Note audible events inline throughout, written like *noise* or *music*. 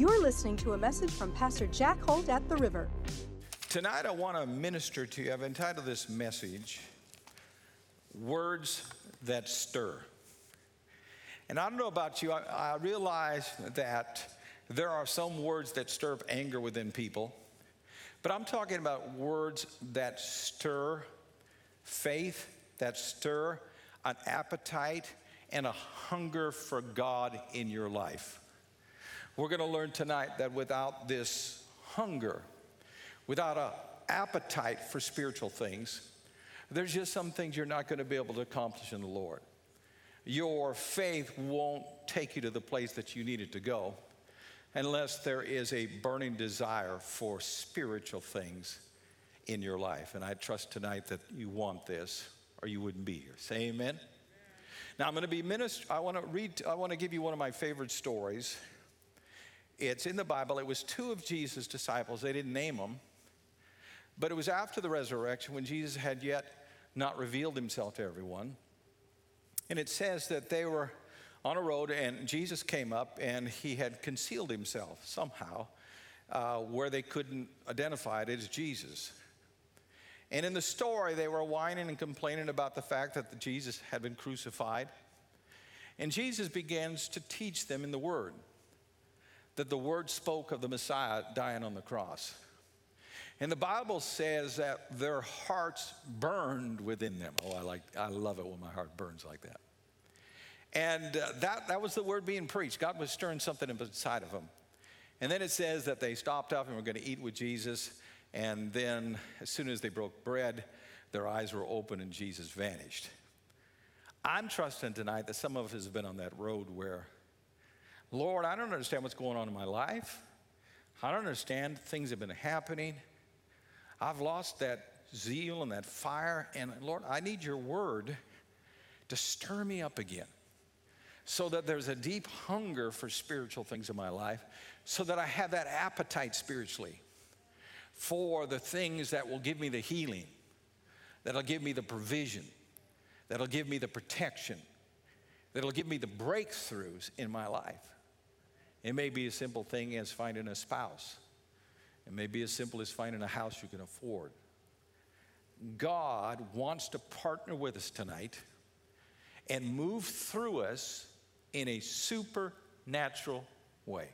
You're listening to a message from Pastor Jack Holt at the River. Tonight, I want to minister to you. I've entitled this message, Words That Stir. And I don't know about you, I, I realize that there are some words that stir up anger within people, but I'm talking about words that stir faith, that stir an appetite and a hunger for God in your life. We're going to learn tonight that without this hunger, without an appetite for spiritual things, there's just some things you're not going to be able to accomplish in the Lord. Your faith won't take you to the place that you need it to go unless there is a burning desire for spiritual things in your life. And I trust tonight that you want this or you wouldn't be here. Say amen. Now I'm going to be minister. I want to read. I want to give you one of my favorite stories. It's in the Bible. It was two of Jesus' disciples. They didn't name them, but it was after the resurrection when Jesus had yet not revealed himself to everyone. And it says that they were on a road and Jesus came up and he had concealed himself somehow uh, where they couldn't identify it as Jesus. And in the story, they were whining and complaining about the fact that Jesus had been crucified. And Jesus begins to teach them in the Word that the word spoke of the Messiah dying on the cross. And the Bible says that their hearts burned within them. Oh, I like I love it when my heart burns like that. And uh, that, that was the word being preached. God was stirring something inside of them. And then it says that they stopped up and were going to eat with Jesus. And then, as soon as they broke bread, their eyes were open and Jesus vanished. I'm trusting tonight that some of us have been on that road where Lord, I don't understand what's going on in my life. I don't understand. Things have been happening. I've lost that zeal and that fire. And Lord, I need your word to stir me up again so that there's a deep hunger for spiritual things in my life, so that I have that appetite spiritually for the things that will give me the healing, that'll give me the provision, that'll give me the protection, that'll give me the breakthroughs in my life. It may be a simple thing as finding a spouse. It may be as simple as finding a house you can afford. God wants to partner with us tonight and move through us in a supernatural way.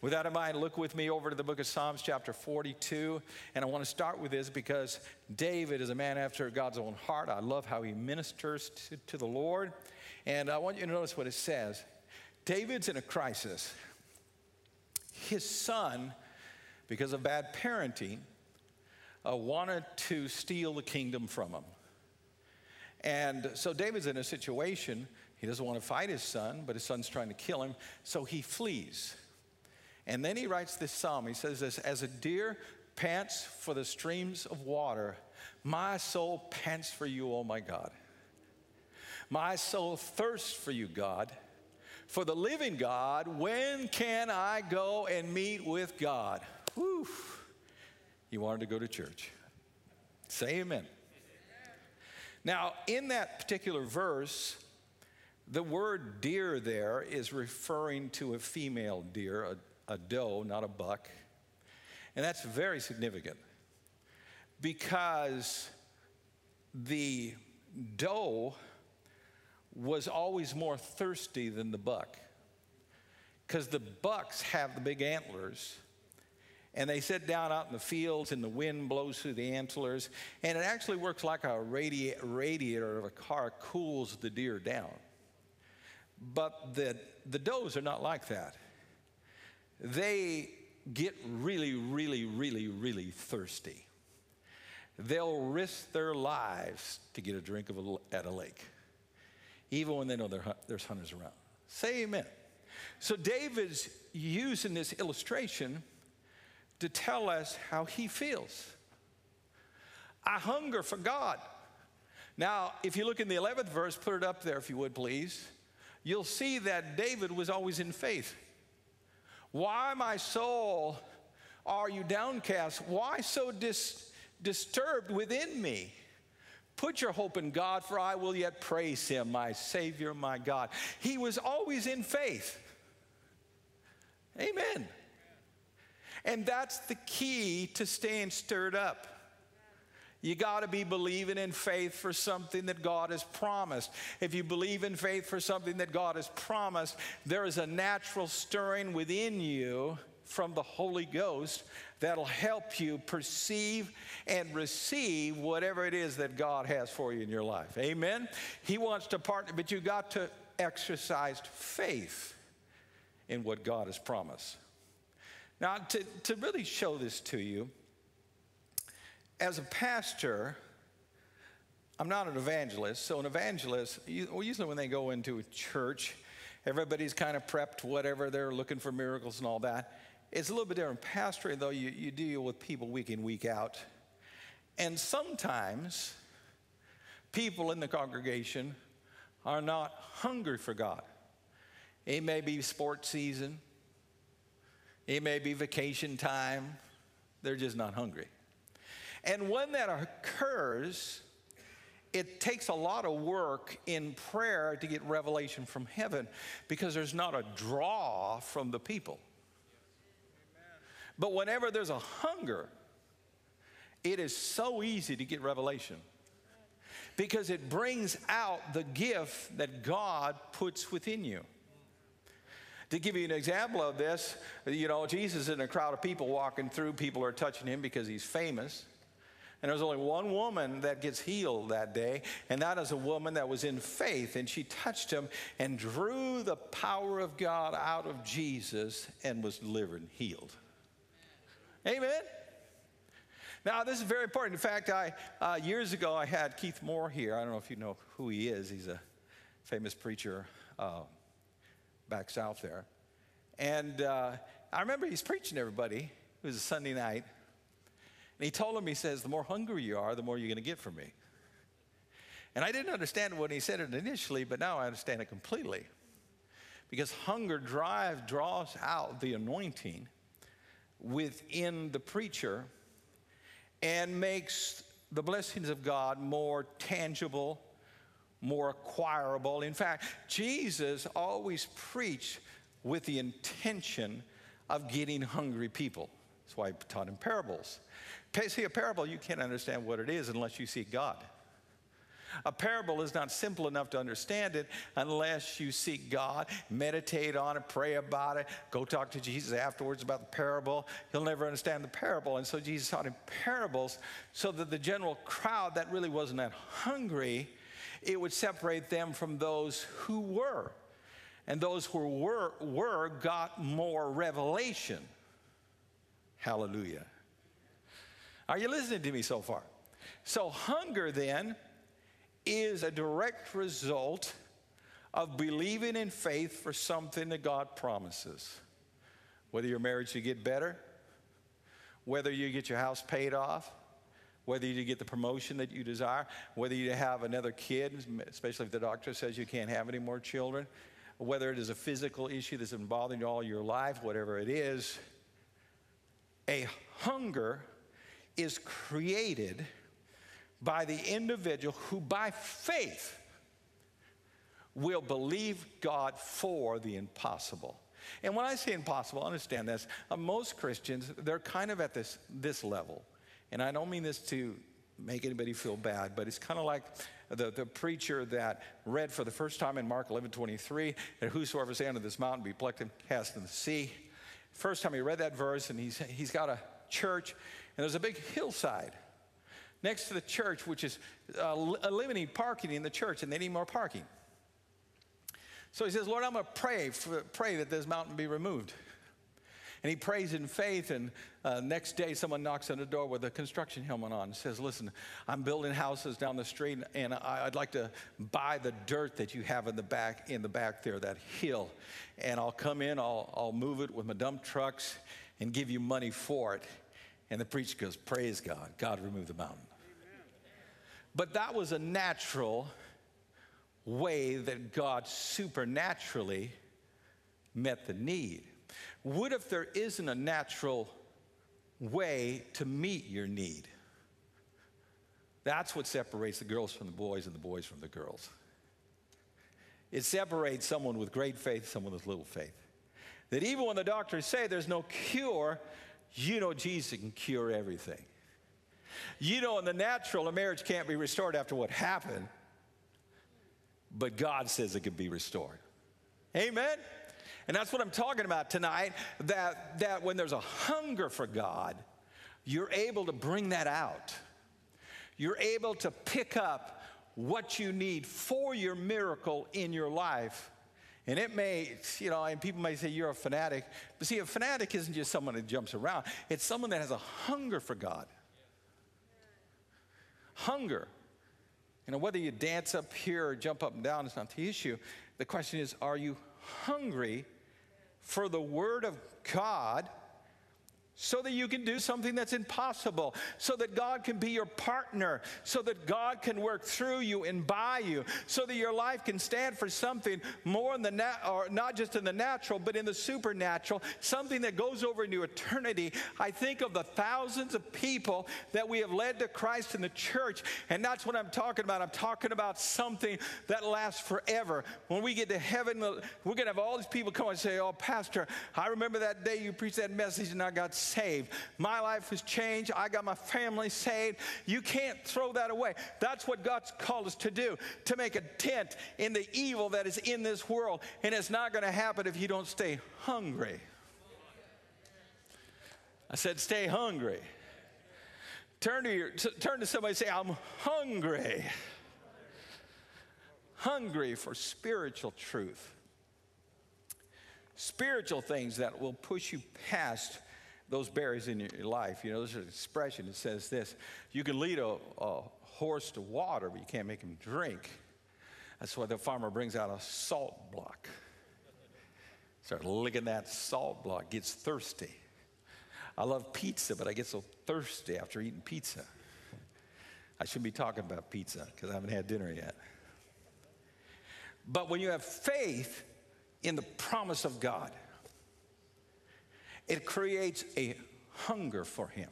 With that in mind, look with me over to the book of Psalms, chapter 42. And I want to start with this because David is a man after God's own heart. I love how he ministers to, to the Lord. And I want you to notice what it says. David's in a crisis. His son, because of bad parenting, uh, wanted to steal the kingdom from him. And so David's in a situation, he doesn't want to fight his son, but his son's trying to kill him, so he flees. And then he writes this psalm. He says this As a deer pants for the streams of water, my soul pants for you, oh my God. My soul thirsts for you, God for the living God, when can I go and meet with God? Whew. You wanted to go to church. Say amen. Now, in that particular verse, the word deer there is referring to a female deer, a, a doe, not a buck. And that's very significant because the doe was always more thirsty than the buck. Because the bucks have the big antlers, and they sit down out in the fields, and the wind blows through the antlers, and it actually works like a radi- radiator of a car, cools the deer down. But the, the does are not like that. They get really, really, really, really thirsty. They'll risk their lives to get a drink of a, at a lake even when they know there's hunters around. Say amen. So David's using this illustration to tell us how he feels. I hunger for God. Now, if you look in the 11th verse, put it up there if you would please, you'll see that David was always in faith. Why, my soul, are you downcast? Why so dis- disturbed within me? Put your hope in God, for I will yet praise him, my Savior, my God. He was always in faith. Amen. And that's the key to staying stirred up. You got to be believing in faith for something that God has promised. If you believe in faith for something that God has promised, there is a natural stirring within you from the Holy Ghost that'll help you perceive and receive whatever it is that God has for you in your life. Amen. He wants to partner, but you got to exercise faith in what God has promised. Now, to, to really show this to you, as a pastor, I'm not an evangelist. So, an evangelist, usually when they go into a church, everybody's kind of prepped, whatever, they're looking for miracles and all that. It's a little bit different. Pastoring, though, you, you deal with people week in, week out. And sometimes people in the congregation are not hungry for God. It may be sports season, it may be vacation time. They're just not hungry. And when that occurs, it takes a lot of work in prayer to get revelation from heaven because there's not a draw from the people. But whenever there's a hunger, it is so easy to get revelation because it brings out the gift that God puts within you. To give you an example of this, you know, Jesus is in a crowd of people walking through, people are touching him because he's famous. And there's only one woman that gets healed that day, and that is a woman that was in faith, and she touched him and drew the power of God out of Jesus and was delivered and healed. Amen. Now, this is very important. In fact, I, uh, years ago, I had Keith Moore here. I don't know if you know who he is. He's a famous preacher uh, back south there. And uh, I remember he's preaching to everybody. It was a Sunday night. And he told him, he says, the more hungry you are, the more you're going to get from me. And I didn't understand when he said it initially, but now I understand it completely. Because hunger drive draws out the anointing within the preacher and makes the blessings of God more tangible, more acquirable. In fact, Jesus always preached with the intention of getting hungry people. That's why he taught in parables. See, a parable, you can't understand what it is unless you see God. A parable is not simple enough to understand it unless you seek God, meditate on it, pray about it, go talk to Jesus afterwards about the parable. You'll never understand the parable. And so Jesus taught in parables so that the general crowd that really wasn't that hungry, it would separate them from those who were. And those who were, were got more revelation. Hallelujah. Are you listening to me so far? So, hunger then is a direct result of believing in faith for something that God promises. Whether your marriage should get better, whether you get your house paid off, whether you get the promotion that you desire, whether you have another kid, especially if the doctor says you can't have any more children, whether it is a physical issue that's been bothering you all your life, whatever it is, a hunger is created by the individual who, by faith, will believe God for the impossible. And when I say impossible, understand this. Uh, most Christians, they're kind of at this, this level. And I don't mean this to make anybody feel bad, but it's kind of like the, the preacher that read for the first time in Mark 11 23, that whosoever is under this mountain be plucked and cast in the sea. First time he read that verse, and he's, he's got a church, and there's a big hillside next to the church, which is uh, limiting parking in the church, and they need more parking. So he says, Lord, I'm going to pray, pray that this mountain be removed. And he prays in faith, and uh, next day someone knocks on the door with a construction helmet on and says, Listen, I'm building houses down the street, and I, would like to buy the dirt that you have in the back, in the back there, that hill. And I'll come in, I'll, I'll move it with my dump trucks and give you money for it. And the preacher goes, Praise God. God remove the mountain. But that was a natural way that God supernaturally met the need. What if there isn't a natural way to meet your need? That's what separates the girls from the boys and the boys from the girls. It separates someone with great faith, someone with little faith. That even when the doctors say there's no cure, you know Jesus can cure everything. You know, in the natural, a marriage can't be restored after what happened, but God says it can be restored. Amen? And that's what I'm talking about tonight that, that when there's a hunger for God, you're able to bring that out. You're able to pick up what you need for your miracle in your life. And it may, you know, and people may say you're a fanatic. But see, a fanatic isn't just someone that jumps around, it's someone that has a hunger for God. Hunger. You know, whether you dance up here or jump up and down is not the issue. The question is, are you hungry for the Word of God? So that you can do something that's impossible, so that God can be your partner, so that God can work through you and by you, so that your life can stand for something more in the nat- or not just in the natural, but in the supernatural, something that goes over into eternity. I think of the thousands of people that we have led to Christ in the church, and that's what I'm talking about. I'm talking about something that lasts forever. When we get to heaven, we're going to have all these people come and say, "Oh, Pastor, I remember that day you preached that message, and I got." Saved. My life was changed. I got my family saved. You can't throw that away. That's what God's called us to do to make a dent in the evil that is in this world. And it's not going to happen if you don't stay hungry. I said, stay hungry. Turn to, your, turn to somebody say, I'm hungry. Hungry for spiritual truth spiritual things that will push you past those barriers in your life. You know, there's an expression that says this you can lead a, a horse to water, but you can't make him drink. That's why the farmer brings out a salt block. Start licking that salt block, gets thirsty. I love pizza, but I get so thirsty after eating pizza. I shouldn't be talking about pizza because I haven't had dinner yet. But when you have faith in the promise of God, it creates a hunger for Him.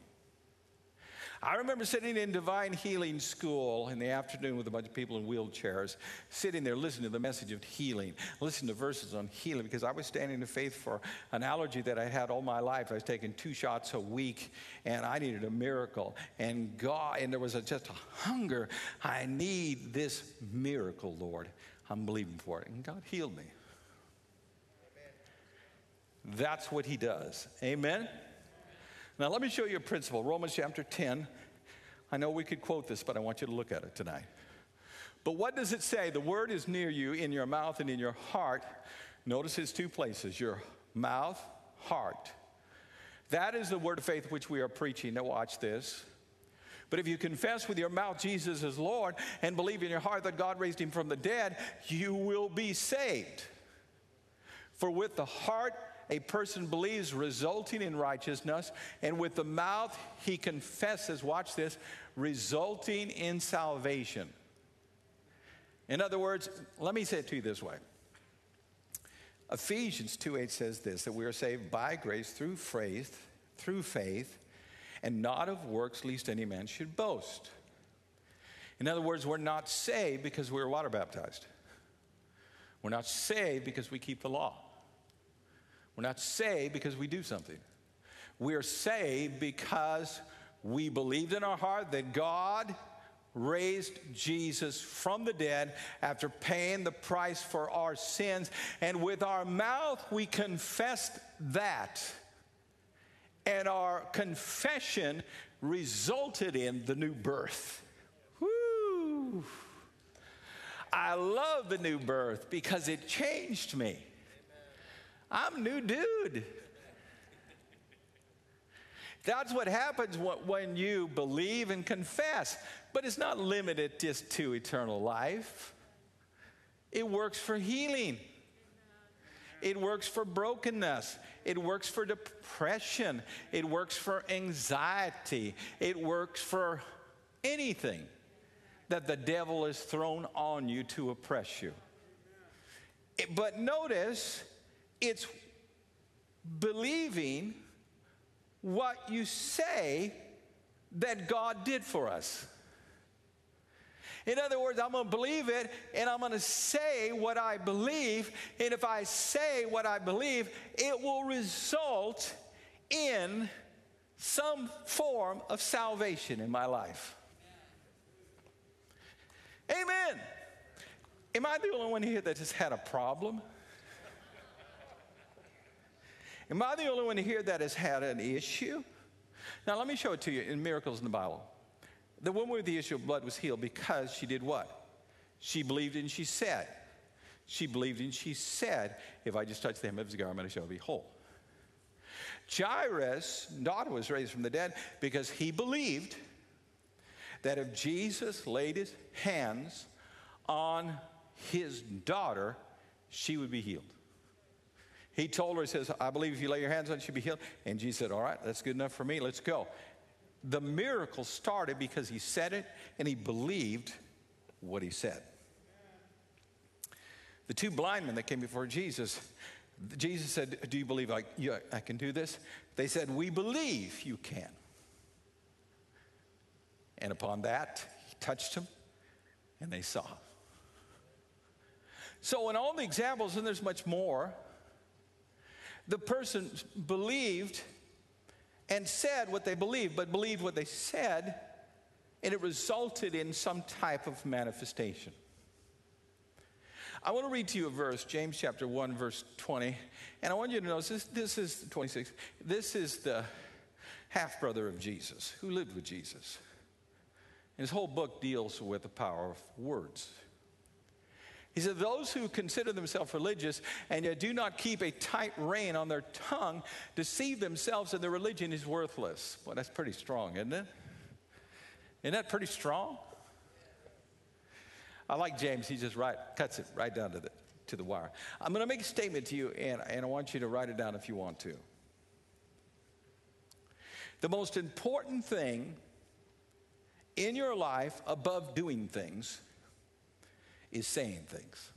I remember sitting in divine healing school in the afternoon with a bunch of people in wheelchairs, sitting there listening to the message of healing, listening to verses on healing, because I was standing in faith for an allergy that I had all my life. I was taking two shots a week, and I needed a miracle. And God, and there was a, just a hunger. I need this miracle, Lord. I'm believing for it. And God healed me. That's what he does. Amen? Now, let me show you a principle. Romans chapter 10. I know we could quote this, but I want you to look at it tonight. But what does it say? The word is near you in your mouth and in your heart. Notice it's two places your mouth, heart. That is the word of faith which we are preaching. Now, watch this. But if you confess with your mouth Jesus is Lord and believe in your heart that God raised him from the dead, you will be saved. For with the heart a person believes, resulting in righteousness, and with the mouth he confesses, watch this, resulting in salvation. In other words, let me say it to you this way. Ephesians 2:8 says this that we are saved by grace through faith, through faith, and not of works, lest any man should boast. In other words, we're not saved because we're water baptized. We're not saved because we keep the law. We're not saved because we do something. We're saved because we believed in our heart that God raised Jesus from the dead after paying the price for our sins. And with our mouth, we confessed that. And our confession resulted in the new birth. Woo! I love the new birth because it changed me. I'm new dude. That's what happens when you believe and confess. But it's not limited just to eternal life, it works for healing. It works for brokenness. It works for depression. It works for anxiety. It works for anything that the devil has thrown on you to oppress you. But notice, it's believing what you say that God did for us. In other words, I'm going to believe it and I'm going to say what I believe. And if I say what I believe, it will result in some form of salvation in my life. Amen. Am I the only one here that has had a problem? Am I the only one here that has had an issue? Now, let me show it to you in miracles in the Bible. The woman with the issue of blood was healed because she did what? She believed and she said. She believed and she said, If I just touch the hem of his garment, I shall be whole. Jairus' daughter was raised from the dead because he believed that if Jesus laid his hands on his daughter, she would be healed. He told her, He says, I believe if you lay your hands on it, she'll be healed. And Jesus said, All right, that's good enough for me. Let's go. The miracle started because he said it and he believed what he said. The two blind men that came before Jesus, Jesus said, Do you believe I, I can do this? They said, We believe you can. And upon that, he touched them and they saw. So, in all the examples, and there's much more, the person believed and said what they believed, but believed what they said, and it resulted in some type of manifestation. I want to read to you a verse, James chapter 1, verse 20. And I want you to notice this, this is 26. This is the half brother of Jesus who lived with Jesus. And his whole book deals with the power of words. He said, Those who consider themselves religious and yet do not keep a tight rein on their tongue deceive themselves, and their religion is worthless. Well, that's pretty strong, isn't it? Isn't that pretty strong? I like James. He just right, cuts it right down to the, to the wire. I'm going to make a statement to you, and, and I want you to write it down if you want to. The most important thing in your life above doing things is saying things.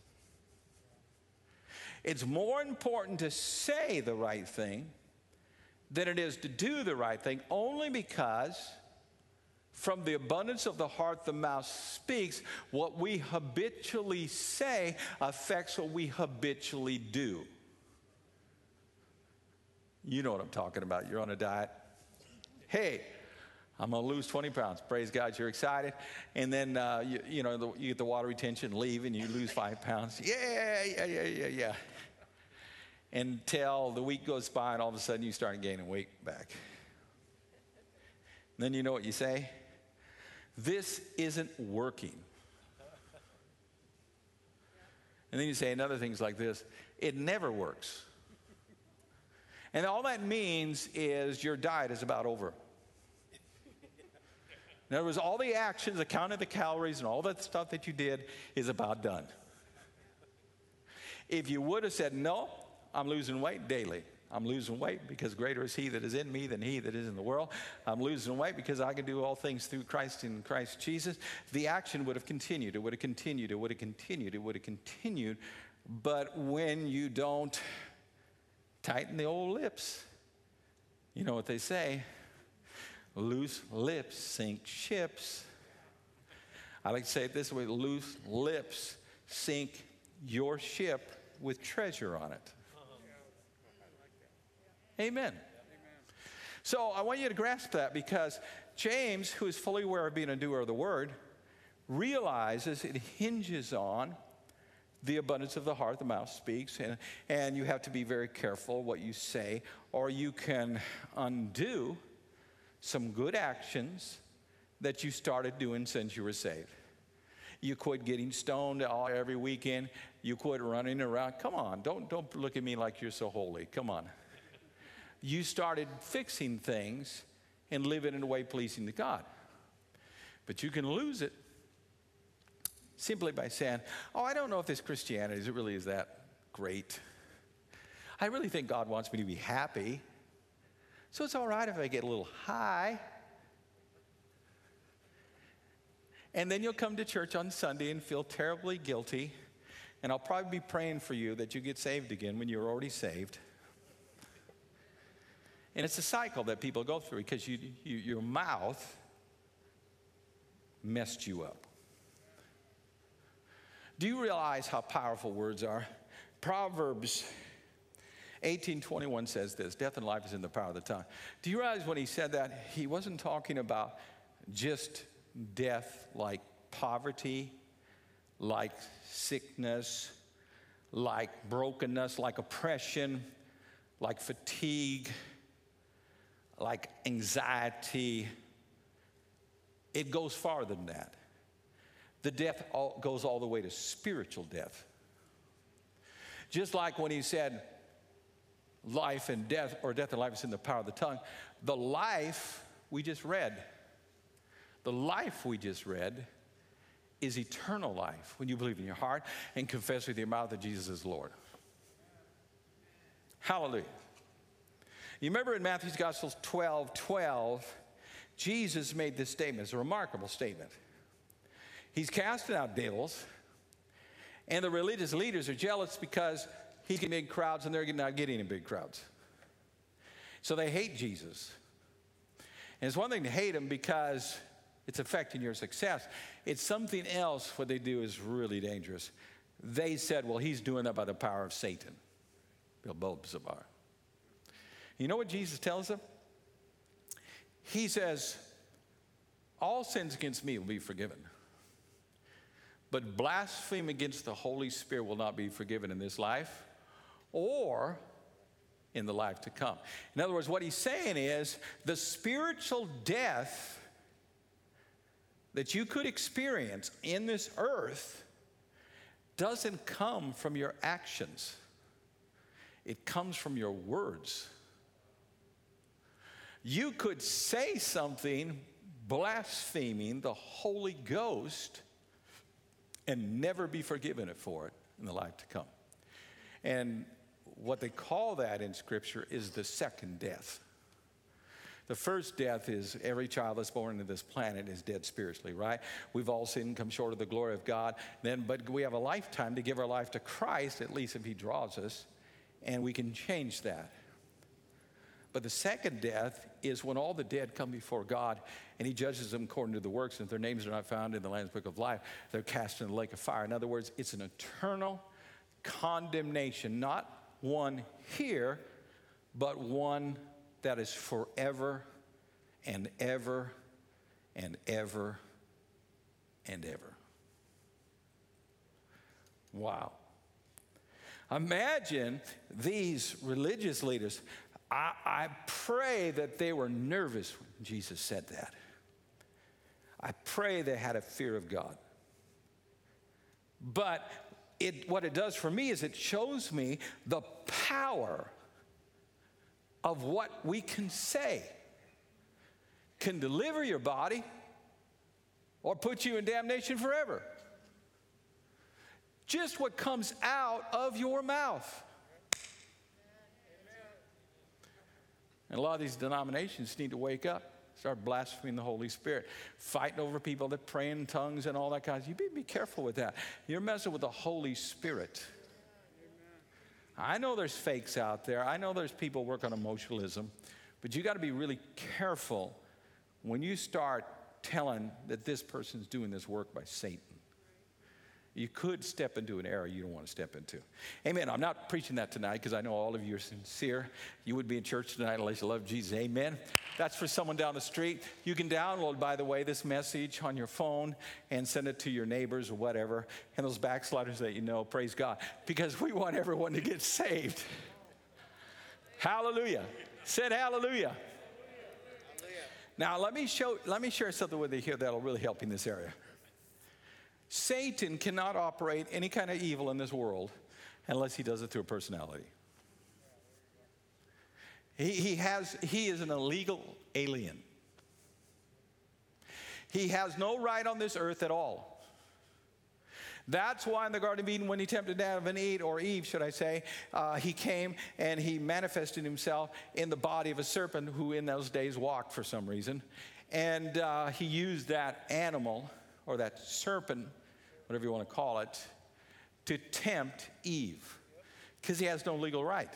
It's more important to say the right thing than it is to do the right thing, only because from the abundance of the heart, the mouth speaks. What we habitually say affects what we habitually do. You know what I'm talking about. You're on a diet. Hey, I'm going to lose 20 pounds. Praise God, you're excited. And then, uh, you, you, know, the, you get the water retention, leave, and you lose five pounds. Yeah, yeah, yeah, yeah, yeah. Until the week goes by, and all of a sudden you start gaining weight back. And then you know what you say? This isn't working. And then you say another things like this it never works. And all that means is your diet is about over. In other words, all the actions, the counting the calories, and all that stuff that you did is about done. If you would have said, No, I'm losing weight daily, I'm losing weight because greater is He that is in me than He that is in the world. I'm losing weight because I can do all things through Christ in Christ Jesus. The action would have continued. It would have continued. It would have continued. It would have continued. But when you don't tighten the old lips, you know what they say loose lips sink ships. I like to say it this way loose lips sink your ship with treasure on it. Amen. So I want you to grasp that because James, who is fully aware of being a doer of the word, realizes it hinges on the abundance of the heart, the mouth speaks, and, and you have to be very careful what you say, or you can undo some good actions that you started doing since you were saved. You quit getting stoned all, every weekend. You quit running around. Come on, don't, don't look at me like you're so holy. Come on you started fixing things and living in a way pleasing to God. But you can lose it simply by saying, Oh, I don't know if this Christianity is, really is that great. I really think God wants me to be happy. So it's all right if I get a little high. And then you'll come to church on Sunday and feel terribly guilty. And I'll probably be praying for you that you get saved again when you're already saved. And it's a cycle that people go through because you, you, your mouth messed you up. Do you realize how powerful words are? Proverbs 1821 says this Death and life is in the power of the tongue. Do you realize when he said that, he wasn't talking about just death like poverty, like sickness, like brokenness, like oppression, like fatigue, like anxiety. It goes farther than that. The death all, goes all the way to spiritual death. Just like when he said, life and death, or death and life is in the power of the tongue, the life we just read, the life we just read is eternal life when you believe in your heart and confess with your mouth that Jesus is Lord. Hallelujah. You remember in Matthew's Gospel 12 12, Jesus made this statement. It's a remarkable statement. He's casting out devils, and the religious leaders are jealous because he's getting big crowds and they're not getting any big crowds. So they hate Jesus. And it's one thing to hate him because it's affecting your success. It's something else what they do is really dangerous. They said, well, he's doing that by the power of Satan. Beelzebub. You know what Jesus tells them? He says, all sins against me will be forgiven. But blasphemy against the Holy Spirit will not be forgiven in this life or in the life to come. In other words, what he's saying is the spiritual death that you could experience in this earth doesn't come from your actions, it comes from your words. You could say something blaspheming the Holy Ghost and never be forgiven for it in the life to come. And what they call that in Scripture is the second death. The first death is every child that's born into this planet is dead spiritually, right? We've all sinned, come short of the glory of God. Then, but we have a lifetime to give our life to Christ, at least if He draws us, and we can change that. But the second death is when all the dead come before God and He judges them according to the works. And if their names are not found in the Lamb's Book of Life, they're cast in the lake of fire. In other words, it's an eternal condemnation, not one here, but one that is forever and ever and ever and ever. Wow. Imagine these religious leaders. I, I, pray that they were nervous when Jesus said that. I pray they had a fear of God. But it, what it does for me is it shows me the power of what we can say can deliver your body or put you in damnation forever. Just what comes out of your mouth. And a lot of these denominations need to wake up, start blaspheming the Holy Spirit, fighting over people that pray in tongues and all that kind of. You be, be careful with that. You're messing with the Holy Spirit. I know there's fakes out there. I know there's people work on emotionalism, but you got to be really careful when you start telling that this person's doing this work by Satan. You could step into an error you don't want to step into. Amen. I'm not preaching that tonight because I know all of you are sincere. You would be in church tonight unless you love Jesus. Amen. That's for someone down the street. You can download, by the way, this message on your phone and send it to your neighbors or whatever. And those backsliders that you know, praise God. Because we want everyone to get saved. Hallelujah. Said hallelujah. Now let me show let me share something with you here that'll really help you in this area. Satan cannot operate any kind of evil in this world unless he does it through a personality. He, he, has, he is an illegal alien. He has no right on this earth at all. That's why in the Garden of Eden, when he tempted Adam and Eve, or Eve, should I say, uh, he came and he manifested himself in the body of a serpent who in those days walked for some reason. And uh, he used that animal or that serpent, whatever you want to call it, to tempt Eve because he has no legal right.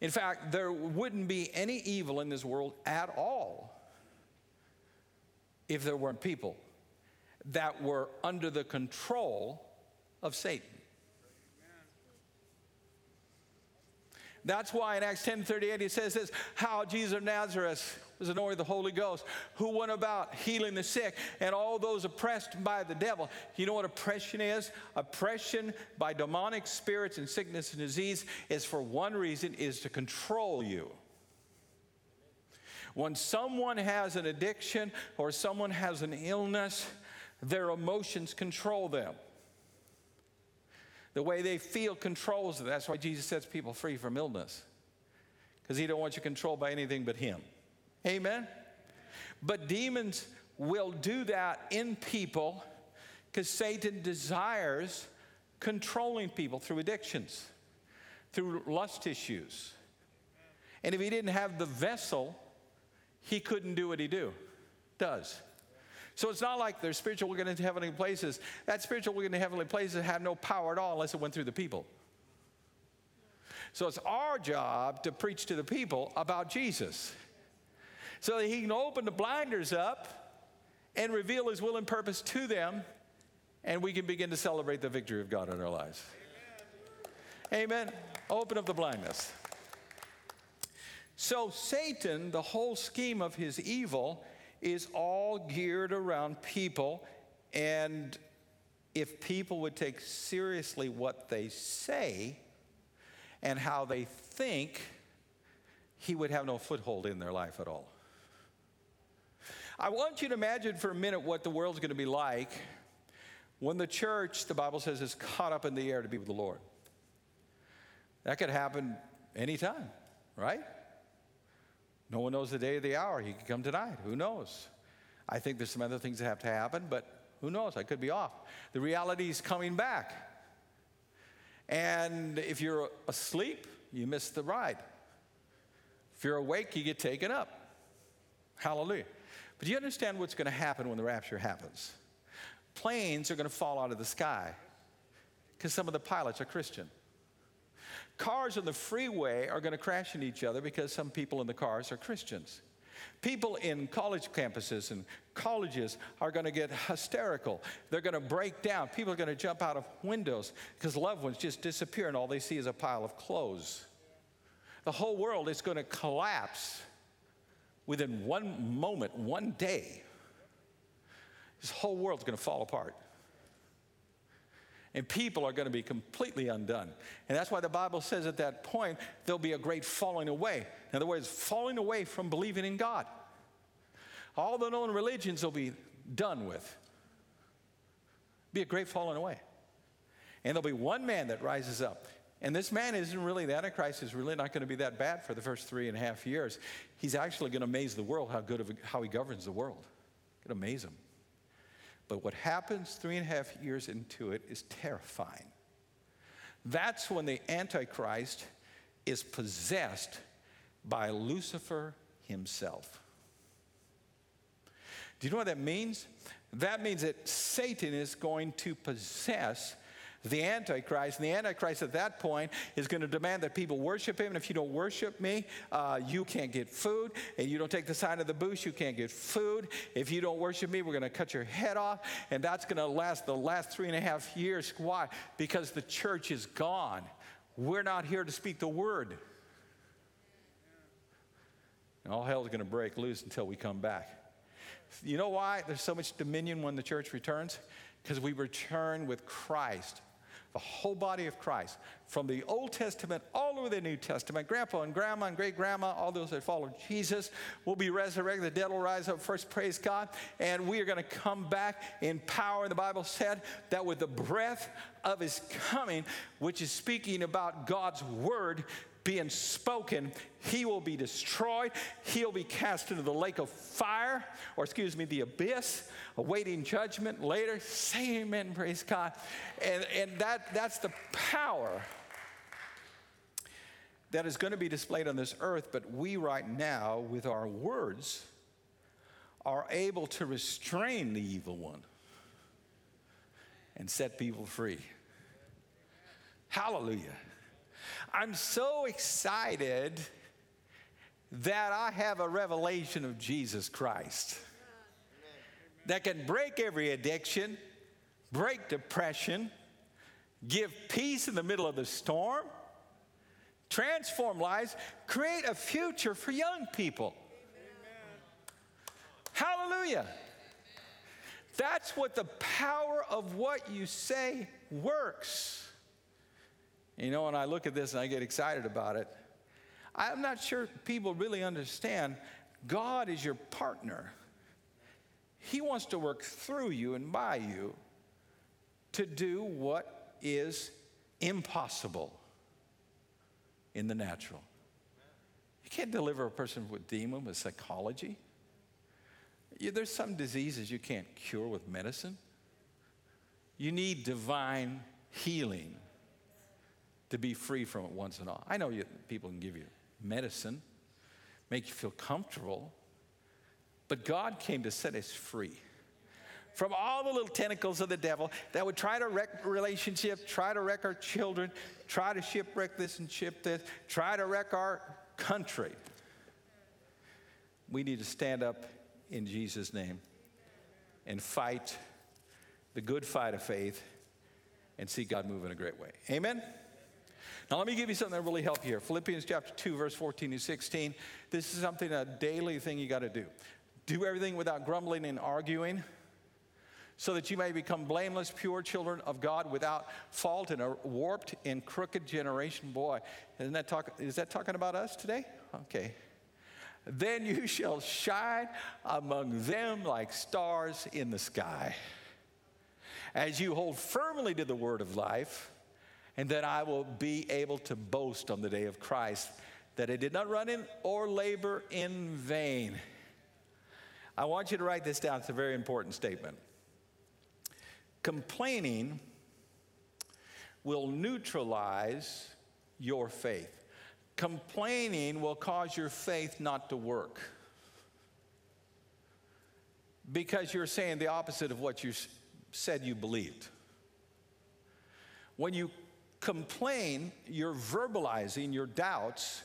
In fact, there wouldn't be any evil in this world at all if there weren't people that were under the control of Satan. That's why in Acts 10 38 it says this how Jesus of Nazareth was anointed the Holy Ghost, who went about healing the sick and all those oppressed by the devil. You know what oppression is? Oppression by demonic spirits and sickness and disease is for one reason is to control you. When someone has an addiction or someone has an illness, their emotions control them. The way they feel controls them. That's why Jesus sets people free from illness. Because he don't want you controlled by anything but him. Amen? But demons will do that in people because Satan desires controlling people through addictions, through lust issues. And if he didn't have the vessel, he couldn't do what he do, does. So it's not like their spiritual we're going to heavenly places. That spiritual we're going to heavenly places have no power at all unless it went through the people. So it's our job to preach to the people about Jesus so that he can open the blinders up and reveal his will and purpose to them, and we can begin to celebrate the victory of God in our lives. Amen. Amen. Open up the blindness. So, Satan, the whole scheme of his evil, is all geared around people. And if people would take seriously what they say and how they think, he would have no foothold in their life at all. I want you to imagine for a minute what the world's going to be like when the church, the Bible says, is caught up in the air to be with the Lord. That could happen anytime, right? No one knows the day or the hour. He could come tonight. Who knows? I think there's some other things that have to happen, but who knows? I could be off. The reality is coming back. And if you're asleep, you miss the ride. If you're awake, you get taken up. Hallelujah. But do you understand what's going to happen when the rapture happens? Planes are going to fall out of the sky because some of the pilots are Christian. Cars on the freeway are going to crash into each other because some people in the cars are Christians. People in college campuses and colleges are going to get hysterical. They're going to break down. People are going to jump out of windows because loved ones just disappear and all they see is a pile of clothes. The whole world is going to collapse within one moment, one day, this whole world's going to fall apart. And people are going to be completely undone. And that's why the Bible says at that point, there'll be a great falling away. In other words, falling away from believing in God. All the known religions will be done with. Be a great falling away. And there'll be one man that rises up. And this man isn't really, the Antichrist is really not going to be that bad for the first three and a half years. He's actually going to amaze the world how good of a, how he governs the world. It amaze him. But what happens three and a half years into it is terrifying. That's when the Antichrist is possessed by Lucifer himself. Do you know what that means? That means that Satan is going to possess the Antichrist. And the Antichrist at that point is going to demand that people worship him. And if you don't worship me, uh, you can't get food. And you don't take the sign of the bush, you can't get food. If you don't worship me, we're going to cut your head off. And that's going to last the last three and a half years. Why? Because the church is gone. We're not here to speak the word. And all hell is going to break loose until we come back. You know why there's so much dominion when the church returns? Because we return with Christ the whole body of Christ, from the Old Testament all over the New Testament. Grandpa and grandma and great grandma, all those that follow Jesus, will be resurrected. The dead will rise up first, praise God. And we are going to come back in power. The Bible said that with the breath of his coming, which is speaking about God's word, being spoken, he will be destroyed. He'll be cast into the lake of fire, or excuse me, the abyss, awaiting judgment later. Say amen, praise God. And, and that, that's the power that is going to be displayed on this earth, but we right now, with our words, are able to restrain the evil one and set people free. Hallelujah. I'm so excited that I have a revelation of Jesus Christ that can break every addiction, break depression, give peace in the middle of the storm, transform lives, create a future for young people. Hallelujah. That's what the power of what you say works. You know, when I look at this and I get excited about it, I'm not sure people really understand God is your partner. He wants to work through you and by you to do what is impossible in the natural. You can't deliver a person with demon with psychology. You, there's some diseases you can't cure with medicine. You need divine healing to be free from it once and all. I know you, people can give you medicine, make you feel comfortable, but God came to set us free from all the little tentacles of the devil that would try to wreck relationships, try to wreck our children, try to shipwreck this and ship this, try to wreck our country. We need to stand up in Jesus' name and fight the good fight of faith and see God move in a great way. Amen? Now, let me give you something that really help you here. Philippians chapter 2, verse 14 and 16. This is something, a daily thing you got to do. Do everything without grumbling and arguing so that you may become blameless, pure children of God without fault in a warped and crooked generation. Boy, isn't that talk, is that talking about us today? Okay. Then you *laughs* shall shine among them like stars in the sky. As you hold firmly to the word of life, and that I will be able to boast on the day of Christ that I did not run in or labor in vain. I want you to write this down. It's a very important statement. Complaining will neutralize your faith. Complaining will cause your faith not to work because you're saying the opposite of what you said you believed. When you complain, you're verbalizing your doubts.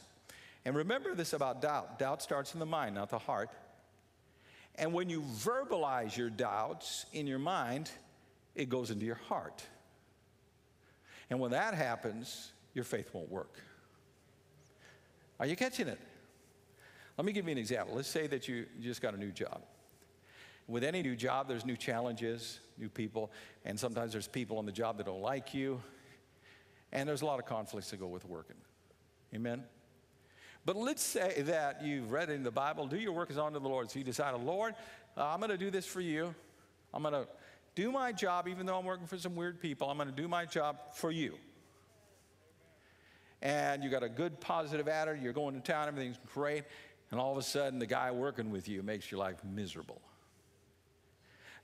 And remember this about doubt doubt starts in the mind, not the heart. And when you verbalize your doubts in your mind, it goes into your heart. And when that happens, your faith won't work. Are you catching it? Let me give you an example. Let's say that you just got a new job. With any new job, there's new challenges, new people, and sometimes there's people on the job that don't like you, and there's a lot of conflicts that go with working. Amen? But let's say that you've read in the Bible, do your work as unto the Lord. So you decided, Lord, uh, I'm going to do this for you. I'm going to do my job, even though I'm working for some weird people, I'm going to do my job for you. And you got a good positive attitude, you're going to town, everything's great, and all of a sudden the guy working with you makes your life miserable.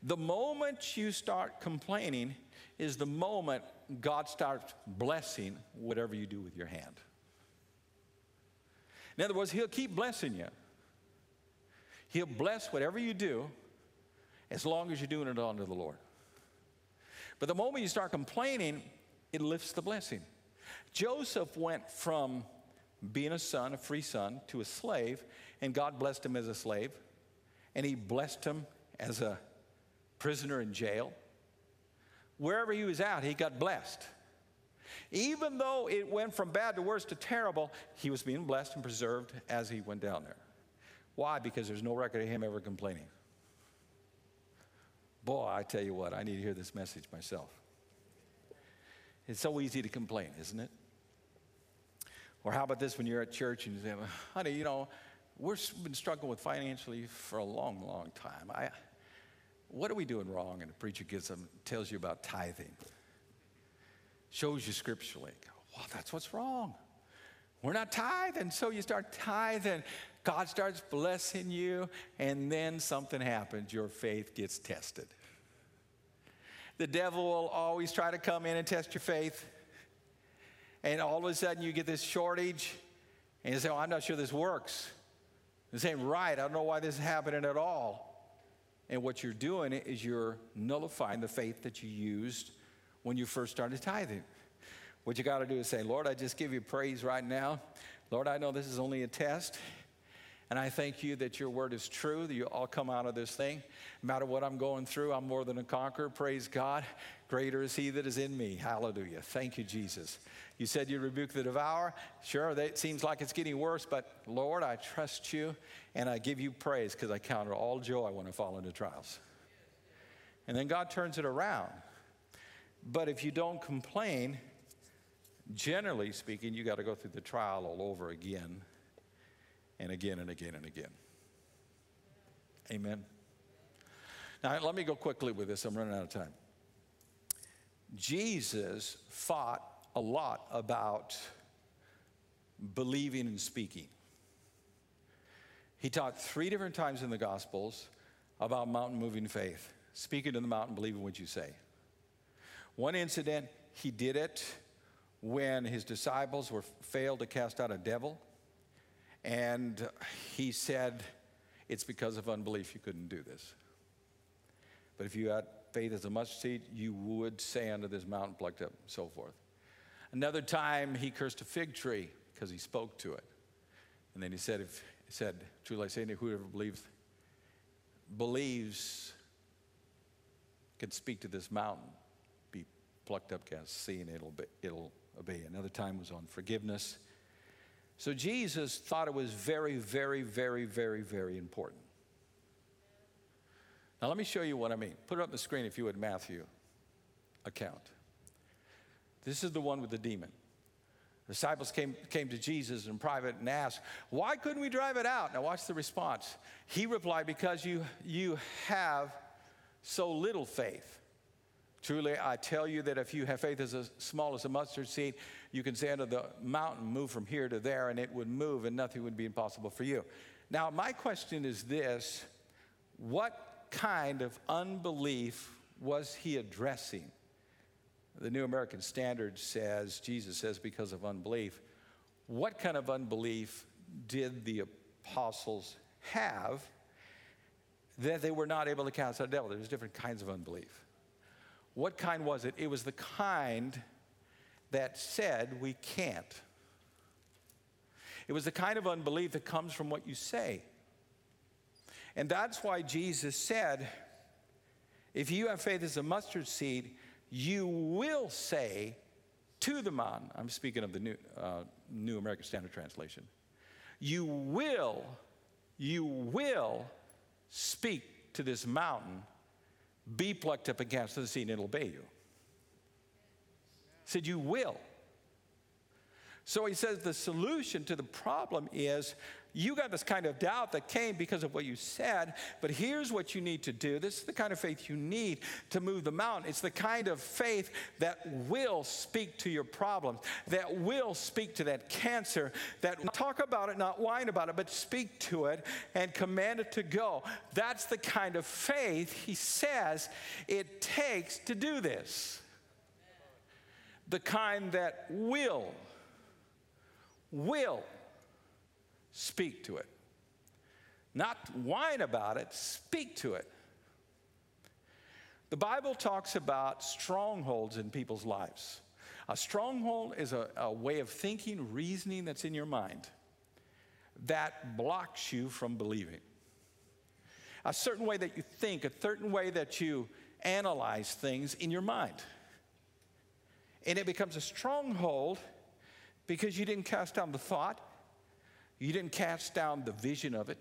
The moment you start complaining is the moment God starts blessing whatever you do with your hand. In other words, He'll keep blessing you. He'll bless whatever you do as long as you're doing it unto the Lord. But the moment you start complaining, it lifts the blessing. Joseph went from being a son, a free son, to a slave, and God blessed him as a slave, and he blessed him as a prisoner in jail. Wherever he was at, he got blessed. Even though it went from bad to worse to terrible, he was being blessed and preserved as he went down there. Why? Because there's no record of him ever complaining. Boy, I tell you what, I need to hear this message myself. It's so easy to complain, isn't it? Or how about this when you're at church and you say, honey, you know, we've been struggling with financially for a long, long time. I, what are we doing wrong? And the preacher gives them, tells you about tithing, shows you scripturally. Well, that's what's wrong. We're not tithing. So you start tithing. God starts blessing you, and then something happens. Your faith gets tested. The devil will always try to come in and test your faith. And all of a sudden, you get this shortage, and you say, oh, I'm not sure this works. This ain't right, I don't know why this is happening at all. And what you're doing is you're nullifying the faith that you used when you first started tithing. What you got to do is say, Lord, I just give you praise right now. Lord, I know this is only a test. And I thank you that your word is true, that you all come out of this thing. No matter what I'm going through, I'm more than a conqueror. Praise God. Greater is he that is in me. Hallelujah. Thank you, Jesus. You said you rebuke the devourer. Sure, it seems like it's getting worse, but Lord, I trust you and I give you praise because I count it all joy when I fall into trials. And then God turns it around. But if you don't complain, generally speaking, you got to go through the trial all over again and again and again and again. Amen. Now, let me go quickly with this. I'm running out of time. Jesus fought a lot about believing and speaking. He taught three different times in the Gospels about mountain moving faith, speaking to the mountain, believing what you say. One incident, he did it when his disciples were failed to cast out a devil, and he said, It's because of unbelief you couldn't do this. But if you had faith as a mustard seed, you would say unto this mountain, plucked up, and so forth. Another time he cursed a fig tree because he spoke to it. And then he said, if he said, truly I say to you, whoever believes believes can speak to this mountain, be plucked up, cast sea, and it'll, be, it'll obey. Another time was on forgiveness. So Jesus thought it was very, very, very, very, very important. Now, let me show you what I mean. Put it up on the screen if you would, Matthew account. This is the one with the demon. Disciples came, came to Jesus in private and asked, Why couldn't we drive it out? Now, watch the response. He replied, Because you, you have so little faith. Truly, I tell you that if you have faith as small as a mustard seed, you can say unto the mountain, Move from here to there, and it would move, and nothing would be impossible for you. Now, my question is this What kind of unbelief was he addressing? The New American Standard says, Jesus says, because of unbelief. What kind of unbelief did the apostles have that they were not able to cast out a devil? There's different kinds of unbelief. What kind was it? It was the kind that said we can't. It was the kind of unbelief that comes from what you say. And that's why Jesus said, if you have faith as a mustard seed, you will say to the mountain, I'm speaking of the New, uh, New American Standard Translation, you will, you will speak to this mountain be plucked up and cast the sea, and it'll obey you. Said, You will. So he says the solution to the problem is you got this kind of doubt that came because of what you said, but here's what you need to do. This is the kind of faith you need to move the mountain. It's the kind of faith that will speak to your problems, that will speak to that cancer, that talk about it, not whine about it, but speak to it and command it to go. That's the kind of faith he says it takes to do this. The kind that will, will speak to it. Not whine about it, speak to it. The Bible talks about strongholds in people's lives. A stronghold is a, a, way of thinking, reasoning that's in your mind that blocks you from believing. A certain way that you think, a certain way that you analyze things in your mind. And it becomes a stronghold because you didn't cast down the thought, you didn't cast down the vision of it.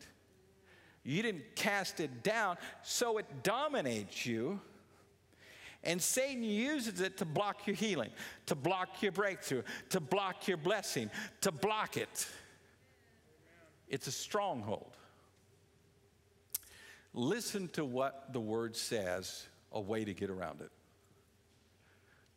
You didn't cast it down, so it dominates you. And Satan uses it to block your healing, to block your breakthrough, to block your blessing, to block it. It's a stronghold. Listen to what the word says, a way to get around it.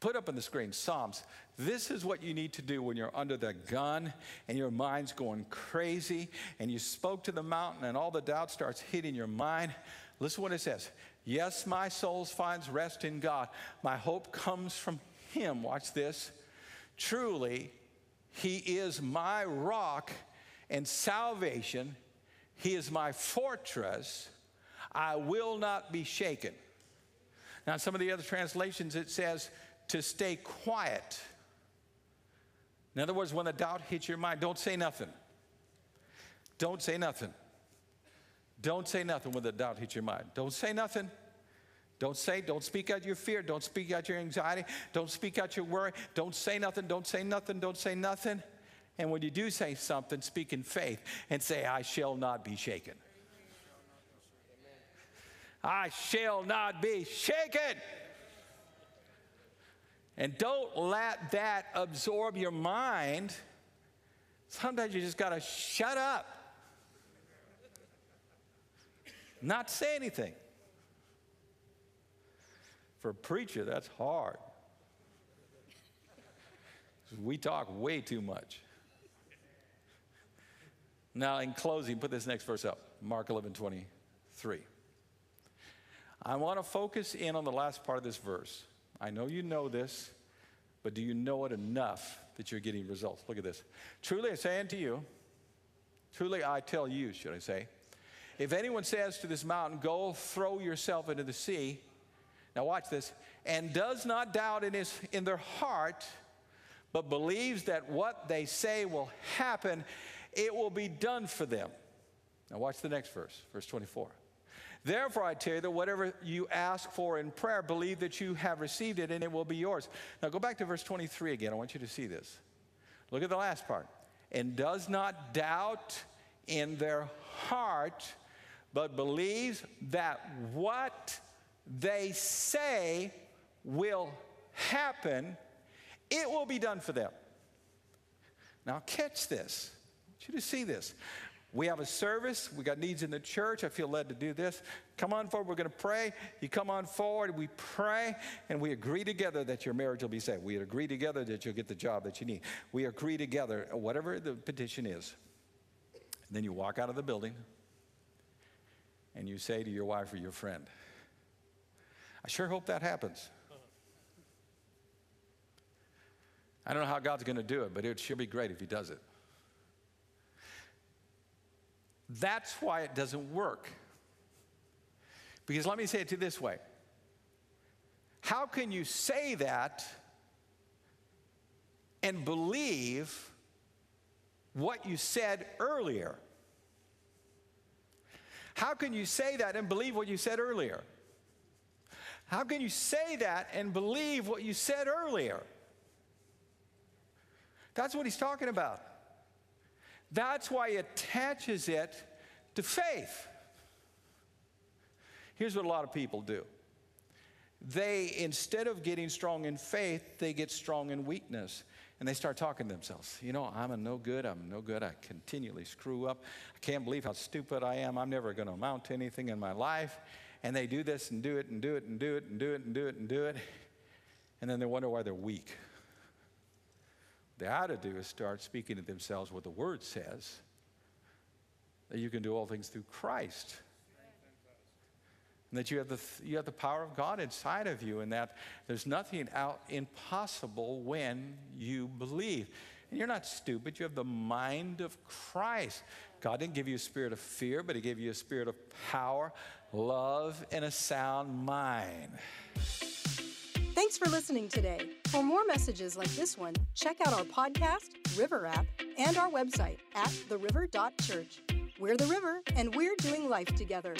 Put up on the screen Psalms this is what you need to do when you're under the gun and your mind's going crazy and you spoke to the mountain and all the doubt starts hitting your mind. Listen what it says. Yes, my soul finds rest in God. My hope comes from Him. Watch this. Truly, He is my rock and salvation. He is my fortress. I will not be shaken. Now, some of the other translations, it says to stay quiet in other words, when the doubt hits your mind, don't say nothing. Don't say nothing. Don't say nothing when the doubt hits your mind. Don't say nothing. Don't say, don't speak out your fear. Don't speak out your anxiety. Don't speak out your worry. Don't say nothing. Don't say nothing. Don't say nothing. And when you do say something, speak in faith and say, I shall not be shaken. I shall not be shaken. And don't let that absorb your mind. Sometimes you just got to shut up, not say anything. For a preacher, that's hard. We talk way too much. Now, in closing, put this next verse up Mark 11 23. I want to focus in on the last part of this verse. I know you know this, but do you know it enough that you're getting results? Look at this. Truly I say unto you, truly I tell you, should I say, if anyone says to this mountain, Go throw yourself into the sea, now watch this, and does not doubt in, his, in their heart, but believes that what they say will happen, it will be done for them. Now watch the next verse, verse 24. Therefore, I tell you that whatever you ask for in prayer, believe that you have received it and it will be yours. Now, go back to verse 23 again. I want you to see this. Look at the last part. And does not doubt in their heart, but believes that what they say will happen, it will be done for them. Now, catch this. I want you to see this. We have a service. We got needs in the church. I feel led to do this. Come on forward. We're going to pray. You come on forward. We pray and we agree together that your marriage will be saved. We agree together that you'll get the job that you need. We agree together, whatever the petition is. And then you walk out of the building and you say to your wife or your friend, I sure hope that happens. I don't know how God's going to do it, but it should be great if He does it. That's why it doesn't work. Because let me say it to you this way How can you say that and believe what you said earlier? How can you say that and believe what you said earlier? How can you say that and believe what you said earlier? That's what he's talking about. That's why he attaches it to faith. Here's what a lot of people do they, instead of getting strong in faith, they get strong in weakness. And they start talking to themselves. You know, I'm a no good. I'm no good. I continually screw up. I can't believe how stupid I am. I'm never going to amount to anything in my life. And they do this and do it and do it and do it and do it and do it and do it. And then they wonder why they're weak they ought to do is start speaking to themselves what the Word says that you can do all things through Christ. And that you have, the, you have the power of God inside of you, and that there's nothing out impossible when you believe. And you're not stupid, you have the mind of Christ. God didn't give you a spirit of fear, but He gave you a spirit of power, love, and a sound mind. Thanks for listening today. For more messages like this one, check out our podcast, River app, and our website at theriver.church. We're the river, and we're doing life together.